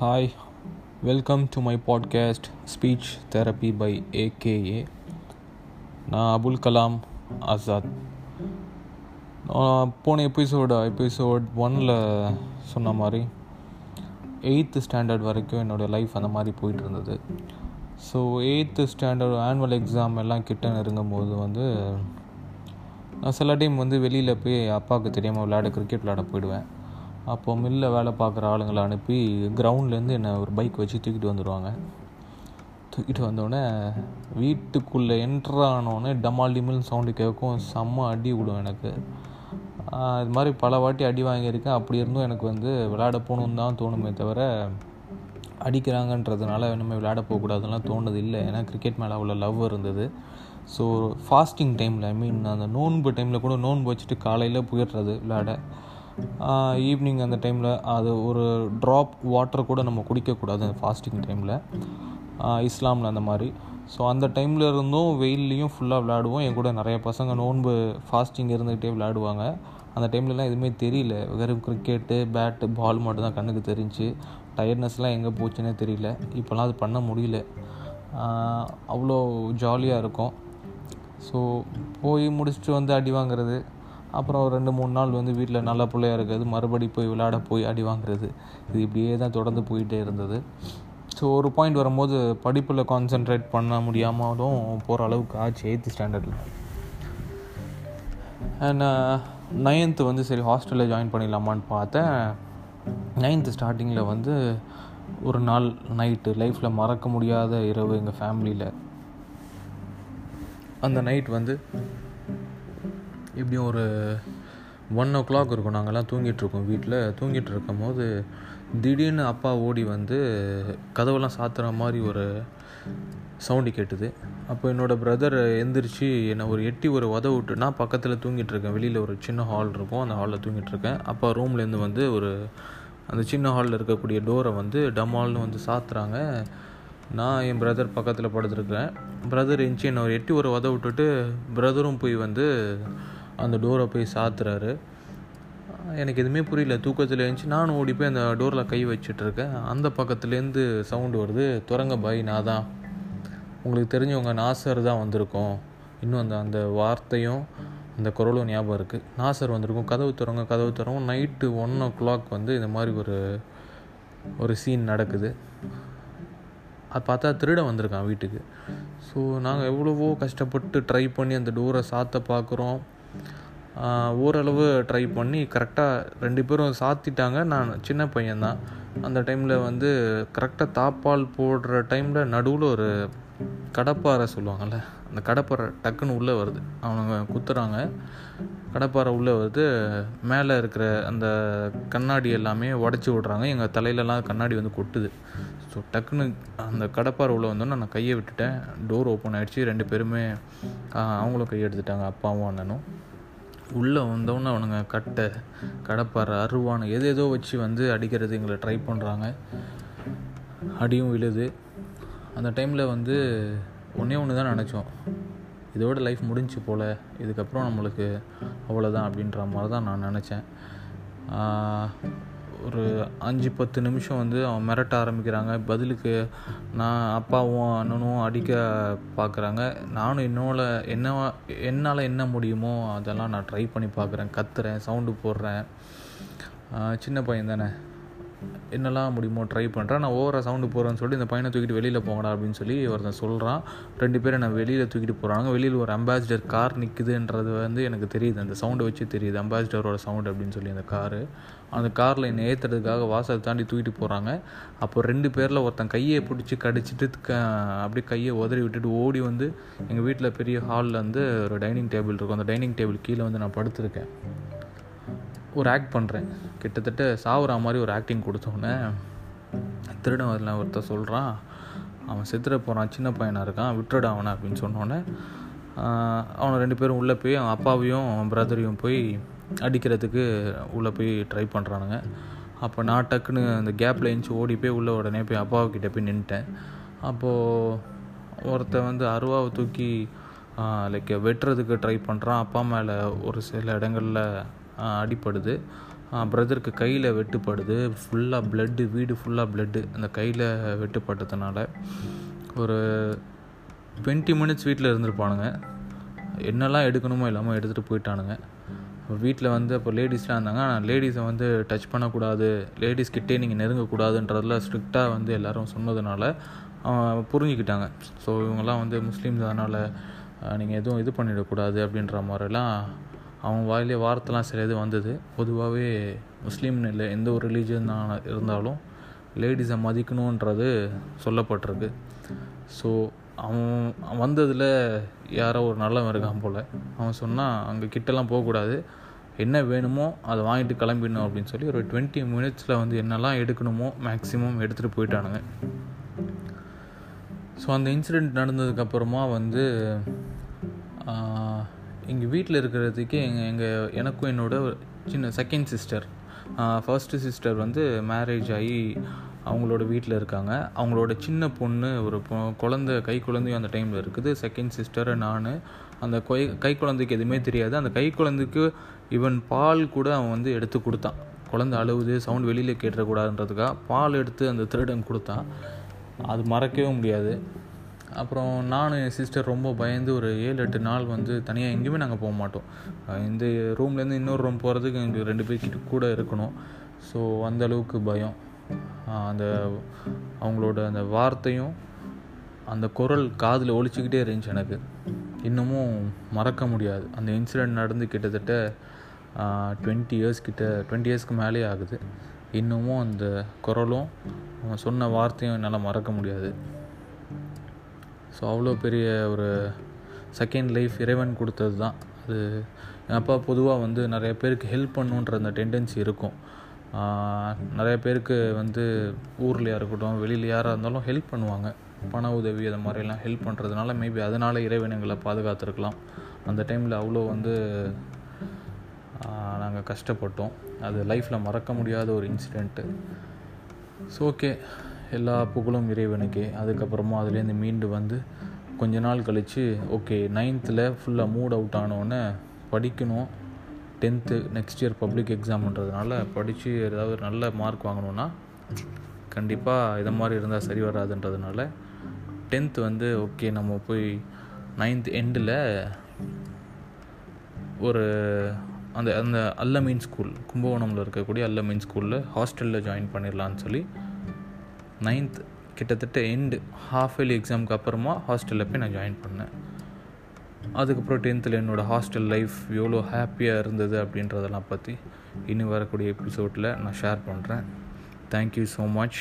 Hi welcome to my podcast speech therapy by AKA நான் அபுல் கலாம் ஆசாத். போன episode episode ஒனில் சொன்ன மாதிரி எயித்து ஸ்டாண்டர்ட் வரைக்கும் என்னோடய லைஃப் அந்த மாதிரி போயிட்டு இருந்தது so eighth standard annual exam எல்லாம் கிட்ட நெருங்கும் போது வந்து நான் சில டைம் வந்து வெளியில் போய் அப்பாவுக்கு தெரியாமல் விளையாட கிரிக்கெட் விளையாட போயிடுவேன். அப்போ மில்லில் வேலை பார்க்குற ஆளுங்களை அனுப்பி கிரவுண்ட்லேருந்து என்னை ஒரு பைக் வச்சு தூக்கிட்டு வந்துடுவாங்க தூக்கிட்டு வந்தோடனே வீட்டுக்குள்ளே என்ட்ரு ஆனோடனே டமால் சவுண்டு கேட்கும். செம்ம அடி விடும் எனக்கு. இது மாதிரி பல வாட்டி அடி வாங்கியிருக்கேன். அப்படி இருந்தும் எனக்கு வந்து விளையாட போகணுன்னு தான் தோணுமே தவிர அடிக்கிறாங்கன்றதுனால இனிமேல் விளையாட போகக்கூடாதுலாம் தோணுது இல்லை. ஏன்னா கிரிக்கெட் மேலே அவ்வளோ லவ் இருந்தது. ஸோ ஃபாஸ்டிங் டைமில் ஐ மீன் அந்த நோன்பு டைமில் கூட நோன்பு வச்சுட்டு காலையில் போயிடுறது விளையாட. ஈவினிங் அந்த டைமில் அது ஒரு ட்ராப் வாட்டர் கூட நம்ம குடிக்கக்கூடாது ஃபாஸ்டிங் டைமில் இஸ்லாமில் அந்த மாதிரி. ஸோ அந்த டைமில் இருந்தும் வெயில்லையும் ஃபுல்லாக விளையாடுவோம். என் கூட நிறைய பசங்க நோன்பு ஃபாஸ்டிங் இருந்துக்கிட்டே விளையாடுவாங்க. அந்த டைம்லலாம் எதுவுமே தெரியல. வெறும் கிரிக்கெட்டு பேட்டு பால் மட்டும் தான் கண்ணுக்கு தெரிஞ்சு. டயர்ட்னஸ்லாம் எங்கே போச்சுன்னே தெரியல. இப்போலாம் அது பண்ண முடியல. அவ்வளோ ஜாலியாக இருக்கும். ஸோ போய் முடிச்சுட்டு வந்து அடி வாங்குறது. அப்புறம் ரெண்டு மூணு நாள் வந்து வீட்டில் நல்ல பிள்ளையாக இருக்கிறது மறுபடி போய் விளையாட போய் அடி வாங்குறது. இது இப்படியே தான் தொடர்ந்து போயிட்டே இருந்தது. ஸோ ஒரு பாயிண்ட் வரும்போது படிப்பில் கான்சென்ட்ரேட் பண்ண முடியாமலும் போகிற அளவுக்கு ஆச்சு எயித்து ஸ்டாண்டர்டில் அண்ட் நைன்த்து வந்து சரி ஹாஸ்டலில் ஜாயின் பண்ணிடலாமான்னு பார்த்தேன். நைன்த்து ஸ்டார்டிங்கில் வந்து ஒரு நாள் நைட்டு லைஃப்பில் மறக்க முடியாத இரவு எங்கள் ஃபேமிலியில் அந்த நைட் வந்து எப்படியும் ஒரு ஒன் ஓ கிளாக் இருக்கும் நாங்கள்லாம் தூங்கிட்டுருக்கோம் வீட்டில் தூங்கிட்டு இருக்கும் போது திடீர்னு அப்பா ஓடி வந்து கதவெல்லாம் சாத்துற மாதிரி ஒரு சவுண்டு கேட்டுது. அப்போ என்னோடய பிரதர் எந்திரிச்சு என்னை ஒரு எட்டி ஒரு உத விட்டு நான் பக்கத்தில் தூங்கிட்டு இருக்கேன். வெளியில் ஒரு சின்ன ஹால் இருக்கும். அந்த ஹாலில் தூங்கிட்டு இருக்கேன். அப்பா ரூம்லேருந்து வந்து ஒரு அந்த சின்ன ஹாலில் இருக்கக்கூடிய டோரை வந்து டமால்னு வந்து சாத்துறாங்க. நான் என் பிரதர் பக்கத்தில் படுத்துருக்கேன் பிரதர் இருந்துச்சு என்னை ஒரு எட்டி ஒரு உத விட்டுட்டு பிரதரும் போய் வந்து அந்த டோரை போய் சாத்துறாரு. எனக்கு எதுவுமே புரியல. தூக்கத்தில் இருந்துச்சு. நானும் ஓடி போய் அந்த டோரில் கை வச்சிட்ருக்கேன் அந்த பக்கத்துலேருந்து சவுண்டு வருது. துறங்க பாய் நான் தான். உங்களுக்கு தெரிஞ்சவங்க நாசர் தான் வந்திருக்கோம். இன்னும் அந்த அந்த வார்த்தையும் அந்த குரலும் ஞாபகம் இருக்குது நாசர் வந்திருக்கும். கதவு திறங்க கதவு திறங்க நைட்டு ஒன் ஓ கிளாக் வந்து இந்த மாதிரி ஒரு ஒரு சீன் நடக்குது. அது பார்த்தா திருட வந்திருக்கான் வீட்டுக்கு. ஸோ நாங்கள் எவ்வளவோ கஷ்டப்பட்டு ட்ரை பண்ணி அந்த டோரை சாத்த பார்க்குறோம் ஓரளவு ட்ரை பண்ணி கரெக்டாக ரெண்டு பேரும் சாத்திட்டாங்க. நான் சின்ன பையன்தான். அந்த டைமில் வந்து கரெக்டாக தாப்பால் போடுற டைமில் நடுவில் ஒரு கடப்பாறை சொல்லுவாங்கள்ல அந்த கடப்பாறை டக்குன்னு உள்ளே வருது. அவனுங்க குத்துறாங்க. கடப்பாறை உள்ளே வந்து மேலே இருக்கிற அந்த கண்ணாடி எல்லாமே உடச்சி விட்றாங்க. எங்கள் தலையிலலாம் கண்ணாடி வந்து கொட்டுது. ஸோ டக்குன்னு அந்த கடப்பாறை உள்ளே வந்தோன்னே நான் கையை விட்டுட்டேன். டோர் ஓப்பன் ஆகிடுச்சு ரெண்டு பேருமே அவங்களும் கையை எடுத்துட்டாங்க. அப்பாவும் அண்ணனும். உள்ளே வந்தோன்னே அவனுங்க கட்டை கடப்பாறை அருவானு எது ஏதோ வச்சு வந்து அடிக்கிறது எங்களை ட்ரை பண்ணுறாங்க அடியும் விழுது. அந்த டைமில் வந்து ஒன்றே ஒன்று தான் நினச்சோம். இதோட லைஃப் முடிஞ்சு போல் இதுக்கப்புறம் நம்மளுக்கு அவ்வளோதான் அப்படின்ற மாதிரி தான் நான் நினச்சேன். ஒரு அஞ்சு பத்து நிமிஷம் வந்து அவன் மிரட்ட ஆரம்பிக்கிறாங்க. பதிலுக்கு நான் அப்பாவும் அண்ணனும் அடிக்க பார்க்குறாங்க நானும் என்னோட என்ன என்னால் என்ன முடியுமோ அதெல்லாம் நான் ட்ரை பண்ணி பார்க்குறேன் கத்துறேன் சவுண்டு போடுறேன். சின்ன பையன் தானே என்னெல்லாம் முடியுமோ ட்ரை பண்ணுறேன் நான் ஓவராக சவுண்டு போகிறேன்னு சொல்லி இந்த பையனை தூக்கிட்டு வெளியில் போங்கடா அப்படின்னு சொல்லி ஒருத்தன் சொல்கிறான் ரெண்டு பேரும் நான் வெளியில் தூக்கிட்டு போகிறாங்க வெளியில் ஒரு அம்பாசிடர் கார் நிற்குதுன்றது வந்து எனக்கு தெரியுது. அந்த சவுண்டை வச்சு தெரியுது. அம்பாசிடரோட சவுண்டு அப்படின்னு சொல்லி அந்த காரு அந்த காரில் என்னை ஏற்றுறதுக்காக வாசலை தாண்டி தூக்கிட்டு போகிறாங்க அப்போ ரெண்டு பேரில் ஒருத்தன் கையை பிடிச்சி கடிச்சிட்டு க அப்படியே கையை உதறி விட்டுட்டு ஓடி வந்து எங்கள் வீட்டில் பெரிய ஹாலில் வந்து ஒரு டைனிங் டேபிள் இருக்கும். அந்த டைனிங் டேபிள் கீழே வந்து நான் படுத்திருக்கேன். ஒரு ஆக்ட் பண்ணுறேன் கிட்டத்தட்ட சாவுற மாதிரி ஒரு ஆக்டிங் கொடுத்தோன்னே திருடன் அதில் ஒருத்தர் சொல்கிறான் அவன் செத்துட போகிறான் சின்ன பையனாக இருக்கான் விட்டுட அவனை அப்படின்னு சொன்னோன்னே அவனை ரெண்டு பேரும் உள்ளே போய் அவன் அப்பாவையும் அவன் பிரதரையும் போய் அடிக்கிறதுக்கு உள்ளே போய் ட்ரை பண்ணுறானுங்க அப்போ நான் டக்குன்னு அந்த கேப்பில் எழுந்துச்சி ஓடி போய் உள்ளே உடனே போய் அப்பாவுக்கிட்ட போய் நின்ட்டேன் அப்போது ஒருத்தன் வந்து அருவாவை தூக்கி லைக் வெட்டுறதுக்கு ட்ரை பண்ணுறான் அப்பா மேலே ஒரு சில இடங்களில் அடிப்படுது. பிரதருக்கு கையில் வெட்டுப்படுது. ஃபுல்லாக ப்ளட்டு வீடு ஃபுல்லாக ப்ளட்டு அந்த கையில் வெட்டுப்பட்டதுனால ஒரு டுவெண்ட்டி மினிட்ஸ் வீட்டில் இருந்திருப்பானுங்க. என்னெல்லாம் எடுக்கணுமோ இல்லாமல் எடுத்துகிட்டு போயிட்டானுங்க. வீட்டில் வந்து அப்போ லேடிஸ்லாம் இருந்தாங்க. ஆனால் லேடிஸை வந்து டச் பண்ணக்கூடாது. லேடிஸ்கிட்டே நீங்கள் நெருங்கக்கூடாதுன்றதில் ஸ்ட்ரிக்டாக வந்து எல்லோரும் சொன்னதுனால புரிஞ்சுக்கிட்டாங்க. ஸோ இவங்கெல்லாம் வந்து முஸ்லீம்ஸ் அதனால் நீங்கள் எதுவும் இது பண்ணிடக்கூடாது அப்படின்ற மாதிரிலாம் அவங்க வாயிலே வார்த்தைலாம் சில இது வந்தது. பொதுவாகவே முஸ்லீம்னு இல்லை எந்த ஒரு ரிலீஜன் இருந்தாலும் லேடிஸை மதிக்கணுன்றது சொல்லப்பட்டிருக்கு. ஸோ அவன் வந்ததில் யாரோ ஒரு நல்லவன் இருக்கான் போல். அவன் சொன்னால் அங்கே கிட்டலாம் போகக்கூடாது. என்ன வேணுமோ அதை வாங்கிட்டு கிளம்பிடணும் அப்படின்னு சொல்லி ஒரு டுவெண்ட்டி மினிட்ஸில் வந்து என்னெல்லாம் எடுக்கணுமோ மேக்ஸிமம் எடுத்துகிட்டு போயிட்டானுங்க. ஸோ அந்த இன்சிடெண்ட் நடந்ததுக்கப்புறமா வந்து எங்கள் வீட்டில் இருக்கிறதுக்கே எங்கள் எங்கள் எனக்கும் என்னோட சின்ன செகண்ட் சிஸ்டர் ஃபர்ஸ்ட்டு சிஸ்டர் வந்து மேரேஜ் ஆகி அவங்களோட வீட்டில் இருக்காங்க. அவங்களோட சின்ன பொண்ணு ஒரு குழந்த கை குழந்தையும் அந்த டைமில் இருக்குது. செகண்ட் சிஸ்டர் நான் அந்த கொய் கை குழந்தைக்கு எதுவுமே தெரியாது. அந்த கை குழந்தைக்கு ஈவன் பால் கூட அவன் வந்து எடுத்து கொடுத்தான். குழந்தை அழுவுது சவுண்ட் வெளியில் கேட்டுறக்கூடாதுன்றதுக்காக பால் எடுத்து அந்த திருடன் கொடுத்தான். அது மறக்கவே முடியாது. அப்புறம் நானும் என் சிஸ்டர் ரொம்ப பயந்து ஒரு ஏழு எட்டு நாள் வந்து தனியாக எங்கேயுமே நாங்கள் போக மாட்டோம். இந்த ரூம்லேருந்து இன்னொரு ரூம் போகிறதுக்கு எங்களுக்கு ரெண்டு பேர்கிட்ட கூட இருக்கணும். ஸோ அந்தளவுக்கு பயம். அந்த அவங்களோட அந்த வார்த்தையும் அந்த குரல் காதில் ஒழிச்சிக்கிட்டே இருந்துச்சு எனக்கு. இன்னமும் மறக்க முடியாது. அந்த இன்சிடெண்ட் நடந்து கிட்டத்தட்ட டுவெண்ட்டி இயர்ஸ் கிட்ட டுவெண்ட்டி இயர்ஸ்க்கு மேலே ஆகுது. இன்னமும் அந்த குரலும் அவன் சொன்ன வார்த்தையும் என்னால் மறக்க முடியாது. ஸோ அவ்வளோ பெரிய ஒரு செகண்ட் லைஃப் இறைவன் கொடுத்தது தான். அது என் அப்பா பொதுவாக வந்து நிறைய பேருக்கு ஹெல்ப் பண்ணுன்ற அந்த டெண்டன்சி இருக்கும். நிறைய பேருக்கு வந்து ஊர்லையாக இருக்கட்டும் வெளியில் யாராக இருந்தாலும் ஹெல்ப் பண்ணுவாங்க. பண உதவி அது மாதிரிலாம் ஹெல்ப் பண்ணுறதுனால மேபி அதனால் இறைவன் எங்களை பாதுகாத்துருக்கலாம். அந்த டைமில் அவ்வளோ வந்து நாங்கள் கஷ்டப்பட்டோம். அது லைஃப்பில் மறக்க முடியாத ஒரு இன்சிடெண்ட்டு ஸோ ஓகே எல்லா புகழும் இறைவனுக்கே. அதுக்கப்புறமா அதுலேருந்து மீண்டு வந்து கொஞ்ச நாள் கழித்து ஓகே நைன்த்தில் ஃபுல்லாக மூட் அவுட் ஆனோடனே படிக்கணும். டென்த்து நெக்ஸ்ட் இயர் பப்ளிக் எக்ஸாம்ன்றதுனால படித்து ஏதாவது நல்ல மார்க் வாங்கணுன்னா கண்டிப்பாக இதை மாதிரி இருந்தால் சரி வராதுன்றதுனால டென்த்து வந்து ஓகே நம்ம போய் நைன்த் எண்டில் ஒரு அந்த அந்த அல்லமீன் ஸ்கூல் கும்பகோணமில் இருக்கக்கூடிய அல்லமீன் ஸ்கூலில் ஹாஸ்டலில் ஜாயின் பண்ணிடலான்னு சொல்லி நைன்த் கிட்டத்தட்ட எண்டு ஹாஃப் இயர்லி எக்ஸாமுக்கு அப்புறமா ஹாஸ்டலில் போய் நான் ஜாயின் பண்ணேன். அதுக்கப்புறம் டென்த்தில் என்னோடய ஹாஸ்டல் லைஃப் எவ்வளோ ஹாப்பியாக இருந்தது அப்படின்றதெல்லாம் பற்றி இன்னும் வரக்கூடிய எபிசோடில் நான் ஷேர் பண்ணுறேன் தேங்க்யூ ஸோ மச்